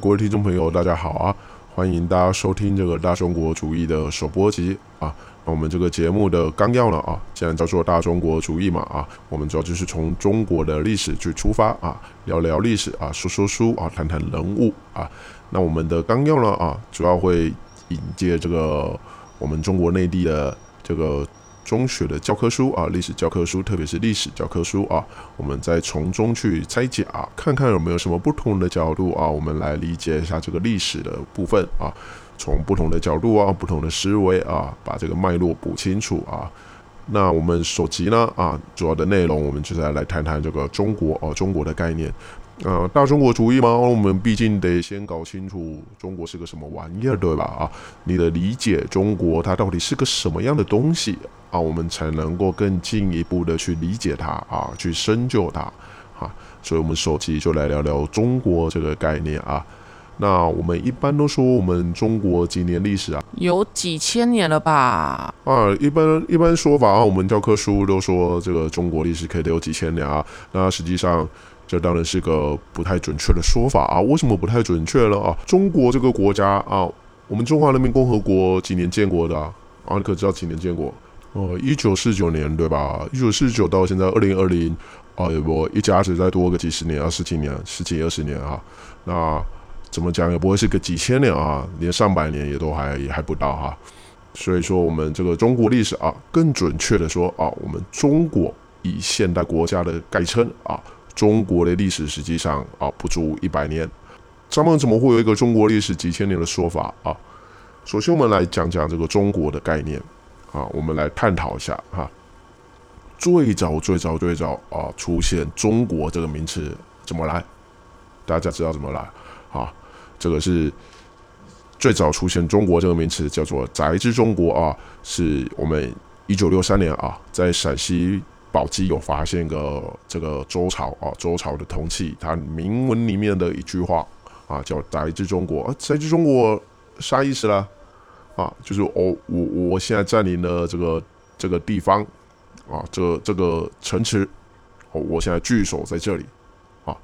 各位听众朋友，大家好啊！欢迎大家收听这个大中国主义的首播集啊。那我们这个节目的纲要呢啊，既然叫做大中国主义嘛啊，我们主要就是从中国的历史去出发啊，聊聊历史啊，说说书啊，谈谈人物啊。那我们的纲要呢啊，主要会引介这个我们中国内地的这个。中学的教科书啊，历史教科书，特别是历史教科书啊，我们再从中去拆解啊，看看有没有什么不同的角度啊，我们来理解一下这个历史的部分啊，从不同的角度啊，不同的思维啊，把这个脉络补清楚啊。那我们首集呢啊，主要的内容我们就再来谈谈这个中国哦，中国的概念。呃，大中国主义吗，我们毕竟得先搞清楚中国是个什么玩意儿，对吧？啊，你的理解中国它到底是个什么样的东西啊，我们才能够更进一步的去理解它啊，去深究它啊。所以，我们首期就来聊聊中国这个概念啊。那我们一般都说我们中国几年历史啊？有几千年了吧？啊，一般一般说法啊，我们教科书都说这个中国历史可以得有几千年啊。那实际上。这当然是个不太准确的说法啊！为什么不太准确呢？啊，中国这个国家啊，我们中华人民共和国几年建国的啊？你可知道几年建国？哦，一九四九年对吧？一九四九到现在二零二零，啊，我一家子再多个几十年啊，十几年、十几二十年啊，那怎么讲也不会是个几千年啊，连上百年也都还也还不到哈、啊。所以说，我们这个中国历史啊，更准确的说啊，我们中国以现代国家的概称啊。中国的历史实际上啊不足一百年，咱们怎么会有一个中国历史几千年的说法啊？首先我们来讲讲这个中国的概念啊，我们来探讨一下哈。最早最早最早啊出现中国这个名词怎么来？大家知道怎么来啊？这个是最早出现中国这个名词叫做“宅之中国”啊，是我们一九六三年啊在陕西。宝鸡有发现个这个周朝啊，周朝的铜器，它铭文里面的一句话啊，叫“宅之中国”。啊，“宅之中国”啥意思啦？啊，就是我我我现在占领了这个这个地方啊，这这个城池，我我现在据守在这里啊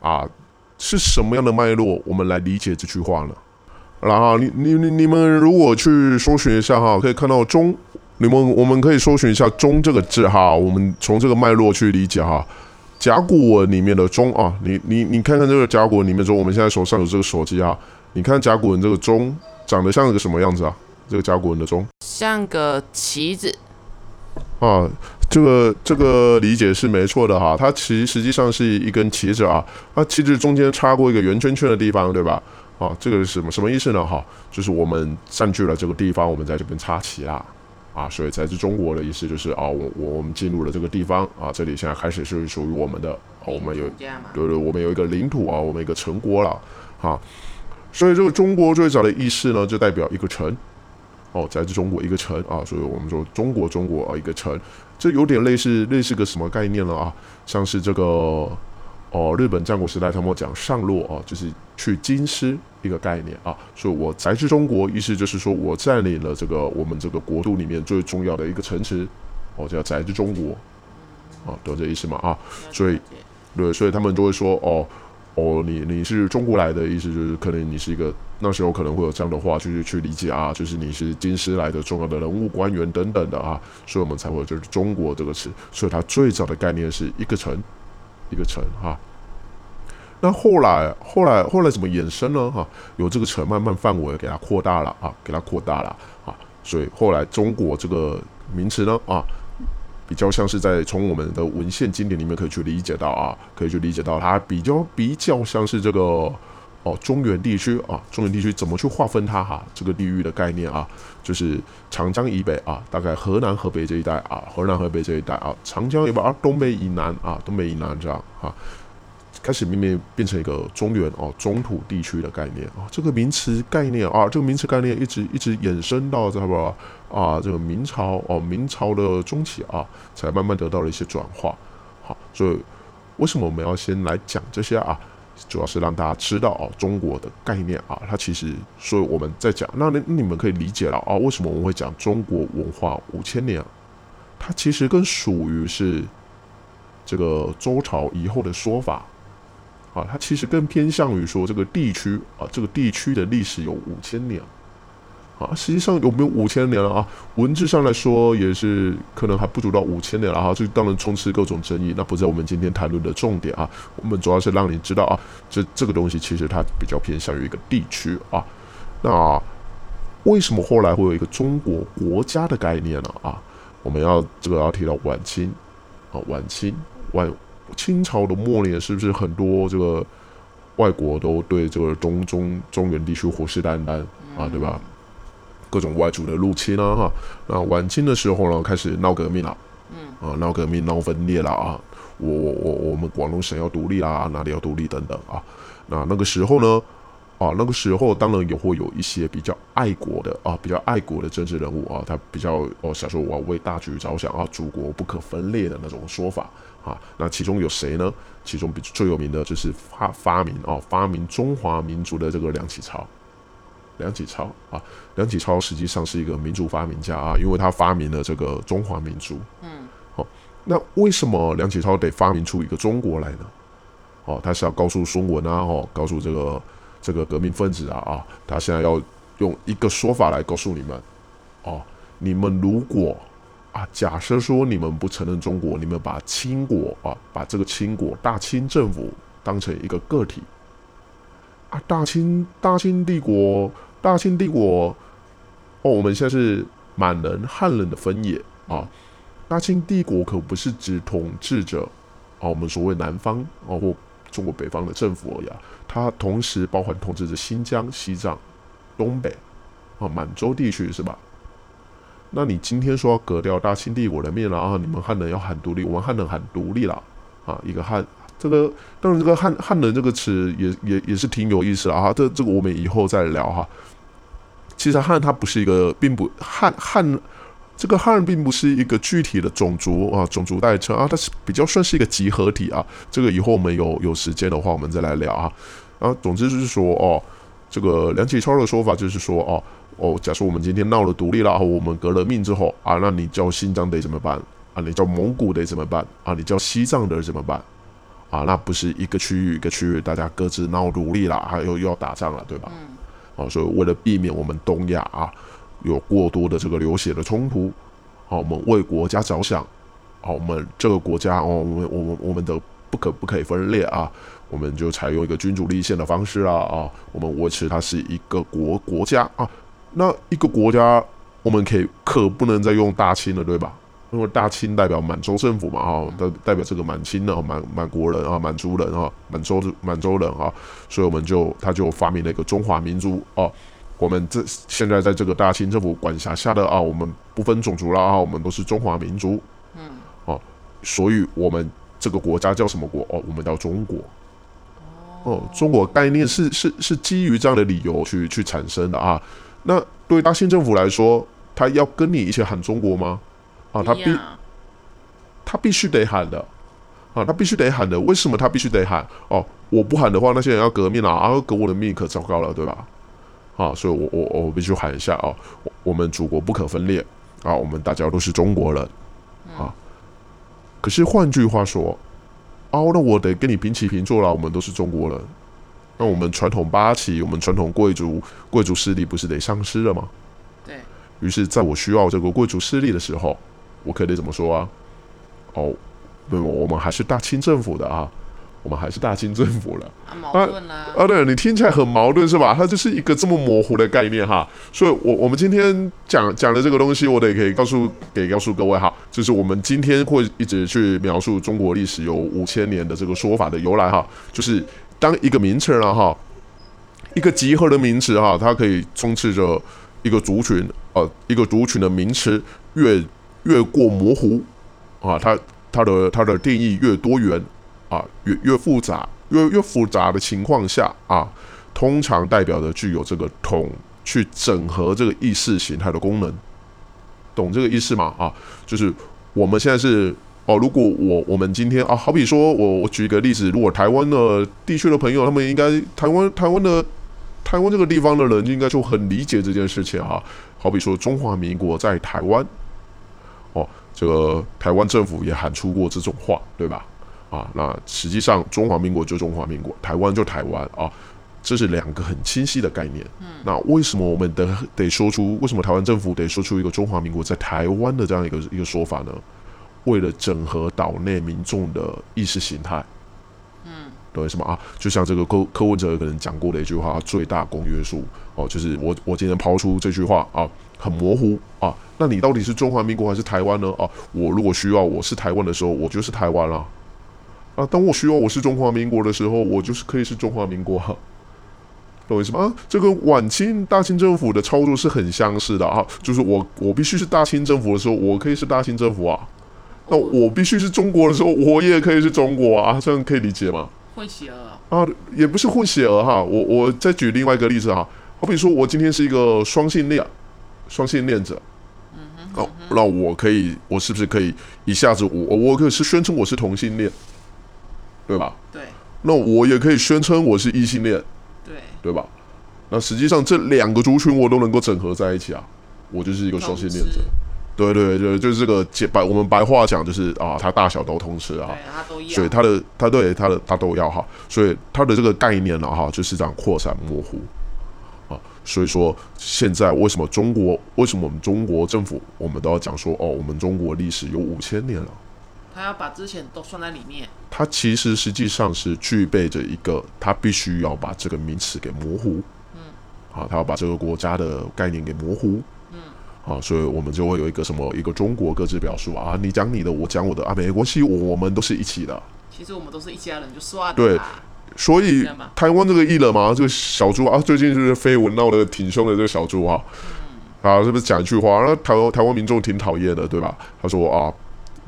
啊，是什么样的脉络？我们来理解这句话呢？然后你你你你们如果去搜寻一下哈，可以看到“中”。你们我们可以搜寻一下“中”这个字哈，我们从这个脉络去理解哈。甲骨文里面的“中”啊，你你你看看这个甲骨文里面中，我们现在手上有这个手机啊，你看甲骨文这个“中”长得像一个什么样子啊？这个甲骨文的“中”像个旗子啊，这个这个理解是没错的哈。它其实实际上是一根旗子啊，它旗子中间插过一个圆圈圈的地方，对吧？啊，这个是什么什么意思呢？哈，就是我们占据了这个地方，我们在这边插旗啦。啊，所以宅之中国的意思就是啊，我我我们进入了这个地方啊，这里现在开始是属于我们的，啊、我们有对对，我们有一个领土啊，我们一个城国了，啊，所以这个中国最早的意思呢，就代表一个城，哦，宅之中国一个城啊，所以我们说中国中国啊一个城，这有点类似类似个什么概念了啊，像是这个。哦，日本战国时代他们讲上洛啊，就是去京师一个概念啊，所以我宅之中国，意思就是说我占领了这个我们这个国度里面最重要的一个城池，哦，叫宅之中国，啊，懂这意思吗？啊，所以，对，所以他们都会说，哦，哦，你你是中国来的，意思就是可能你是一个那时候可能会有这样的话，就是去理解啊，就是你是京师来的重要的人物官员等等的啊，所以我们才会有就是中国这个词，所以它最早的概念是一个城。一个城哈，那后来后来后来怎么延伸呢？哈，有这个城慢慢范围给它扩大了啊，给它扩大了啊，所以后来中国这个名词呢啊，比较像是在从我们的文献经典里面可以去理解到啊，可以去理解到它比较比较像是这个。哦，中原地区啊，中原地区怎么去划分它哈？这个地域的概念啊，就是长江以北啊，大概河南、河北这一带啊，河南、河北这一带啊，长江以北啊，东北以南啊，东北以南这样啊，开始慢慢变成一个中原哦，中土地区的概念啊，这个名词概念啊，这个名词概念一直一直衍生到这个啊，这个明朝哦，明朝的中期啊，才慢慢得到了一些转化。好，所以为什么我们要先来讲这些啊？主要是让大家知道哦，中国的概念啊，它其实，所以我们在讲，那那你们可以理解了啊，为什么我们会讲中国文化五千年？它其实更属于是这个周朝以后的说法啊，它其实更偏向于说这个地区啊，这个地区的历史有五千年。啊，实际上有没有五千年了啊？文字上来说也是可能还不足到五千年了哈，这当然充斥各种争议，那不是我们今天谈论的重点啊。我们主要是让你知道啊，这这个东西其实它比较偏向于一个地区啊。那为什么后来会有一个中国国家的概念呢？啊，我们要这个要提到晚清啊，晚清晚清朝的末年，是不是很多这个外国都对这个中中中原地区虎视眈眈啊，对吧？各种外族的入侵啊，哈，那晚清的时候呢，开始闹革命了，嗯，啊，闹革命闹分裂了啊，我我我我们广东省要独立啦，哪里要独立等等啊，那那个时候呢，啊，那个时候当然也会有一些比较爱国的啊，比较爱国的政治人物啊，他比较哦想说我要为大局着想啊，祖国不可分裂的那种说法啊，那其中有谁呢？其中比最有名的就是发发明啊，发明中华民族的这个梁启超。梁启超啊，梁启超实际上是一个民族发明家啊，因为他发明了这个中华民族。嗯，好，那为什么梁启超得发明出一个中国来呢？哦，他是要告诉孙文啊，哦，告诉这个这个革命分子啊啊，他现在要用一个说法来告诉你们，哦，你们如果啊，假设说你们不承认中国，你们把清国啊，把这个清国大清政府当成一个个体。啊，大清大清帝国，大清帝国，哦，我们现在是满人汉人的分野啊。大清帝国可不是只统治着啊，我们所谓南方啊或中国北方的政府而已，它同时包含统治着新疆、西藏、东北啊满洲地区，是吧？那你今天说要革掉大清帝国的面了啊？你们汉人要喊独立，我们汉人喊独立了啊，一个汉。这个当然，这个汉汉人这个词也也也是挺有意思的啊。这这个我们以后再聊哈。其实汉它不是一个，并不汉汉这个汉并不是一个具体的种族啊，种族代称啊，它是比较算是一个集合体啊。这个以后我们有有时间的话，我们再来聊啊。啊，总之就是说哦，这个梁启超的说法就是说哦哦，假设我们今天闹了独立了，我们革了命之后啊，那你叫新疆得怎么办啊？你叫蒙古得怎么办啊？你叫西藏的怎么办？啊，那不是一个区域一个区域，大家各自闹独立了，还有又要打仗了，对吧？嗯。啊，所以为了避免我们东亚啊有过多的这个流血的冲突，好，我们为国家着想，好，我们这个国家哦，我们我们我们的不可不可以分裂啊，我们就采用一个君主立宪的方式啊啊，我们维持它是一个国国家啊，那一个国家我们可以可不能再用大清了，对吧？因为大清代表满洲政府嘛，哈，代代表这个满清的满满国人啊，满族人啊，满洲满洲人啊，所以我们就他就发明了一个中华民族啊。我们这现在在这个大清政府管辖下的啊，我们不分种族了啊，我们都是中华民族。嗯，哦，所以我们这个国家叫什么国？哦，我们叫中国。哦，中国概念是是是基于这样的理由去去产生的啊。那对大清政府来说，他要跟你一起喊中国吗？啊，他必他必须得喊的，啊，他必须得喊的。为什么他必须得喊？哦，我不喊的话，那些人要革命了啊，革我的命可糟糕了，对吧？啊，所以我我我必须喊一下啊，我们祖国不可分裂啊，我们大家都是中国人啊。可是换句话说，哦，那我得跟你平起平坐了，我们都是中国人，那我们传统八旗，我们传统贵族贵族势力不是得丧失了吗？对。于是，在我需要这个贵族势力的时候。我可以怎么说啊？哦，对，我们还是大清政府的啊，我们还是大清政府了。啊，矛盾啊，啊，对，你听起来很矛盾是吧？它就是一个这么模糊的概念哈。所以我，我我们今天讲讲的这个东西，我得可以告诉给告诉各位哈，就是我们今天会一直去描述中国历史有五千年的这个说法的由来哈。就是当一个名词了哈，一个集合的名词哈，它可以充斥着一个族群，呃，一个族群的名词越。越过模糊，啊，它它的它的定义越多元，啊，越越复杂，越越复杂的情况下，啊，通常代表着具有这个统去整合这个意识形态的功能，懂这个意思吗？啊，就是我们现在是哦，如果我我们今天啊，好比说我我举一个例子，如果台湾的地区的朋友，他们应该台湾台湾的台湾这个地方的人应该就很理解这件事情哈，好比说中华民国在台湾。哦，这个台湾政府也喊出过这种话，对吧？啊，那实际上中华民国就中华民国，台湾就台湾啊，这是两个很清晰的概念。嗯，那为什么我们得得说出，为什么台湾政府得说出一个中华民国在台湾的这样一个一个说法呢？为了整合岛内民众的意识形态。嗯，懂什么啊？就像这个柯柯文哲可能讲过的一句话：“最大公约数。”哦，就是我我今天抛出这句话啊，很模糊啊。那你到底是中华民国还是台湾呢？啊，我如果需要我是台湾的时候，我就是台湾了。啊，当我需要我是中华民国的时候，我就是可以是中华民国，懂我意思吗？啊，这个晚清大清政府的操作是很相似的啊，就是我我必须是大清政府的时候，我可以是大清政府啊，那我必须是中国的时候，我也可以是中国啊，这样可以理解吗？混血儿啊，也不是混血儿哈，我我再举另外一个例子哈，好比说我今天是一个双性恋，双性恋者，嗯哼，哦，那我可以，我是不是可以一下子我我可是宣称我是同性恋？对吧？对，那我也可以宣称我是异性恋，对，对吧？那实际上这两个族群我都能够整合在一起啊，我就是一个双性恋者。对对对，就是这个简白，我们白话讲就是啊，他大小都通吃啊，所以他的他对他的他都要哈，所以他的这个概念呢哈，就是这样扩散模糊啊。所以说现在为什么中国为什么我们中国政府我们都要讲说哦，我们中国历史有五千年了。他要把之前都算在里面。他其实实际上是具备着一个，他必须要把这个名词给模糊。嗯。好，他要把这个国家的概念给模糊。嗯。好，所以我们就会有一个什么一个中国各自表述啊，你讲你的，我讲我的啊，没关系，我们都是一起的。其实我们都是一家人，就算了。对。所以台湾这个艺人嘛，这个小猪啊，最近就是绯闻闹得挺凶的这个小猪啊，嗯、啊，是不是讲一句话，那台湾台湾民众挺讨厌的，对吧？他说啊。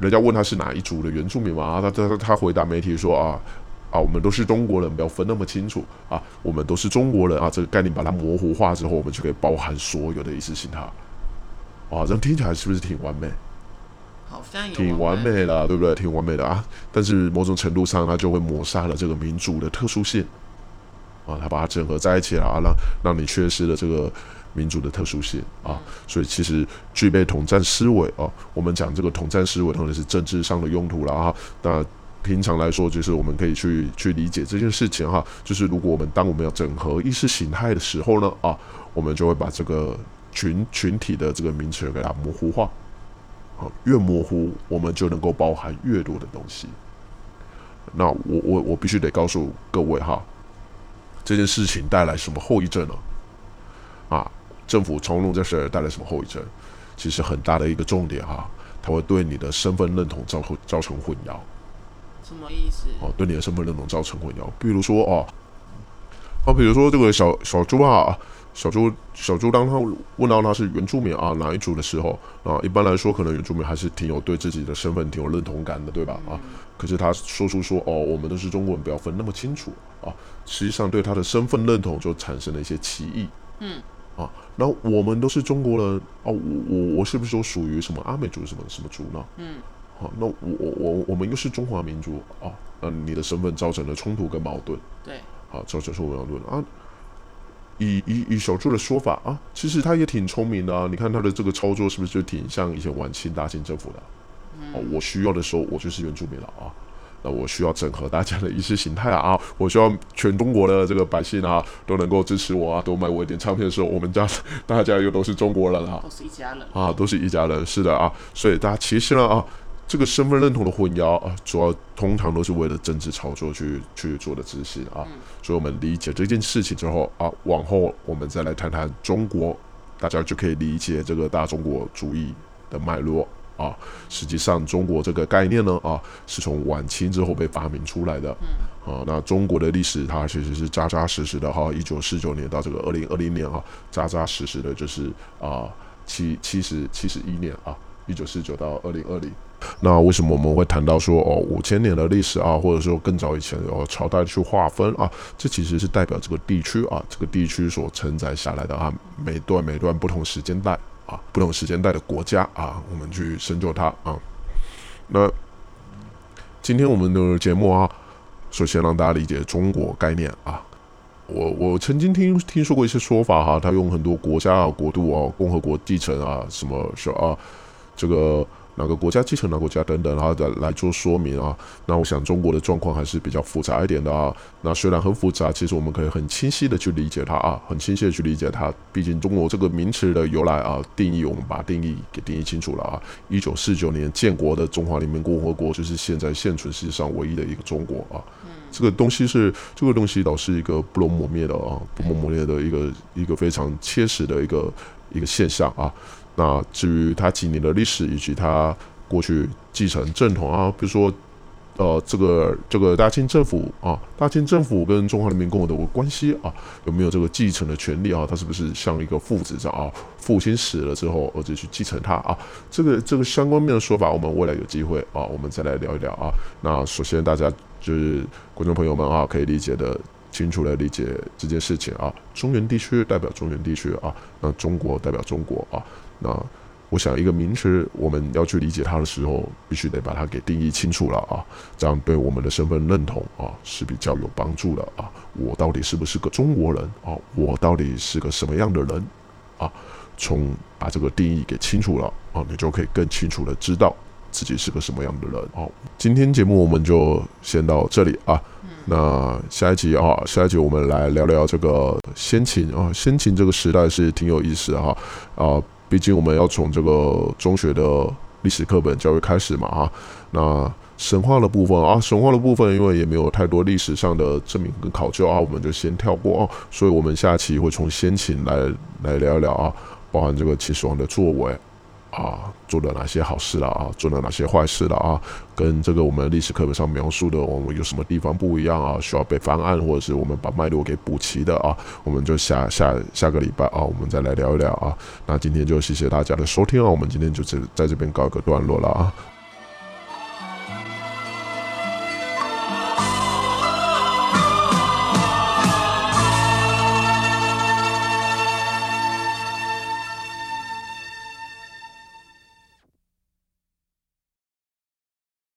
人家问他是哪一族的原住民嘛？他他他回答媒体说啊啊，我们都是中国人，不要分那么清楚啊，我们都是中国人啊，这个概念把它模糊化之后，我们就可以包含所有的意识形态。哇，这样听起来是不是挺完美？好像有挺完美的，对不对？挺完美的啊！但是某种程度上，它就会抹杀了这个民族的特殊性啊，它把它整合在一起了啊，让让你缺失了这个。民族的特殊性啊，所以其实具备统战思维啊。我们讲这个统战思维，当然是政治上的用途了啊。那平常来说，就是我们可以去去理解这件事情哈。就是如果我们当我们要整合意识形态的时候呢啊，我们就会把这个群群体的这个名词给它模糊化。啊，越模糊，我们就能够包含越多的东西。那我我我必须得告诉各位哈，这件事情带来什么后遗症呢？啊？政府从容这事带来什么后遗症？其实很大的一个重点哈，它会对你的身份认同造造成混淆。什么意思？哦，对你的身份认同造成混淆。比如说哦，啊，比如说这个小小猪啊，小猪小猪，当他问到他是原住民啊哪一族的时候啊，一般来说可能原住民还是挺有对自己的身份挺有认同感的，对吧？啊，可是他说出说哦，我们都是中国人，不要分那么清楚啊，实际上对他的身份认同就产生了一些歧义。嗯。啊，那我们都是中国人啊，我我我是不是都属于什么阿美族什么什么族呢？嗯，好，那我我我们又是中华民族啊，那你的身份造成了冲突跟矛盾。对，好，这就是我要论啊。以以以小猪的说法啊，其实他也挺聪明的啊，你看他的这个操作是不是就挺像以前晚清大清政府的？嗯，我需要的时候我就是原住民了啊。那我需要整合大家的意识形态啊！我希望全中国的这个百姓啊都能够支持我啊，多买我一点唱片的时候，我们家大家又都是中国人啊，都是一家人啊，都是一家人，是的啊，所以大家其实呢啊，这个身份认同的混淆啊，主要通常都是为了政治操作去去做的执行啊。嗯、所以我们理解这件事情之后啊，往后我们再来谈谈中国，大家就可以理解这个大中国主义的脉络。啊，实际上中国这个概念呢，啊，是从晚清之后被发明出来的。嗯、啊，那中国的历史它其实是扎扎实实的哈，一九四九年到这个二零二零年哈，扎扎实实的就是啊七七十七十一年啊，一九四九到二零二零。那为什么我们会谈到说哦五千年的历史啊，或者说更早以前哦朝代去划分啊，这其实是代表这个地区啊，这个地区所承载下来的啊每段每段不同时间带。啊，不同时间带的国家啊，我们去深究它啊。那今天我们的节目啊，首先让大家理解中国概念啊。我我曾经听听说过一些说法哈、他用很多国家啊、国度啊、共和国继承啊，什么说啊，这个哪个国家继承哪个国家等等，然后再来做说明啊。那我想中国的状况还是比较复杂一点的啊。那虽然很复杂，其实我们可以很清晰的去理解它啊，很清晰的去理解它。毕竟中国这个名词的由来啊，定义我们把定义给定义清楚了啊。一九四九年建国的中华人民共和国，就是现在现存世界上唯一的一个中国啊。这个东西是这个东西，倒是一个不容磨灭的啊，不容磨灭的一个一个非常切实的一个一个现象啊。那至于它几年的历史，以及它过去继承正统啊，比如说，呃，这个这个大清政府啊，大清政府跟中华人民共和国的关系啊，有没有这个继承的权利啊？他是不是像一个父子这样啊？父亲死了之后，儿子去继承他啊？这个这个相关面的说法，我们未来有机会啊，我们再来聊一聊啊。那首先大家就是观众朋友们啊，可以理解的清楚的理解这件事情啊。中原地区代表中原地区啊，那中国代表中国啊。那我想，一个名词，我们要去理解它的时候，必须得把它给定义清楚了啊，这样对我们的身份认同啊是比较有帮助的啊。我到底是不是个中国人啊？我到底是个什么样的人啊？从把这个定义给清楚了啊，你就可以更清楚的知道自己是个什么样的人啊。今天节目我们就先到这里啊。那下一集啊，下一集我们来聊聊这个先秦啊，先秦这个时代是挺有意思的哈啊。毕竟我们要从这个中学的历史课本教育开始嘛，啊，那神话的部分啊，神话的部分，因为也没有太多历史上的证明跟考究啊，我们就先跳过啊。所以，我们下期会从先秦来来聊一聊啊，包含这个秦始皇的作为。啊，做了哪些好事了啊？做了哪些坏事了啊？跟这个我们历史课本上描述的，我们有什么地方不一样啊？需要被翻案，或者是我们把脉络给补齐的啊？我们就下下下个礼拜啊，我们再来聊一聊啊。那今天就谢谢大家的收听啊，我们今天就在在这边告一个段落了啊。